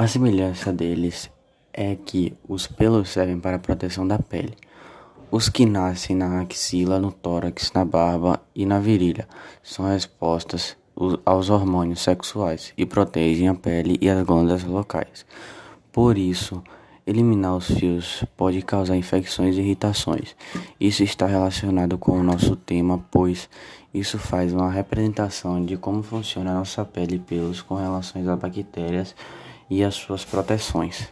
A semelhança deles é que os pelos servem para a proteção da pele. Os que nascem na axila, no tórax, na barba e na virilha são respostas aos hormônios sexuais e protegem a pele e as glândulas locais. Por isso, eliminar os fios pode causar infecções e irritações. Isso está relacionado com o nosso tema, pois isso faz uma representação de como funciona a nossa pele e pelos com relação às bactérias e as suas proteções.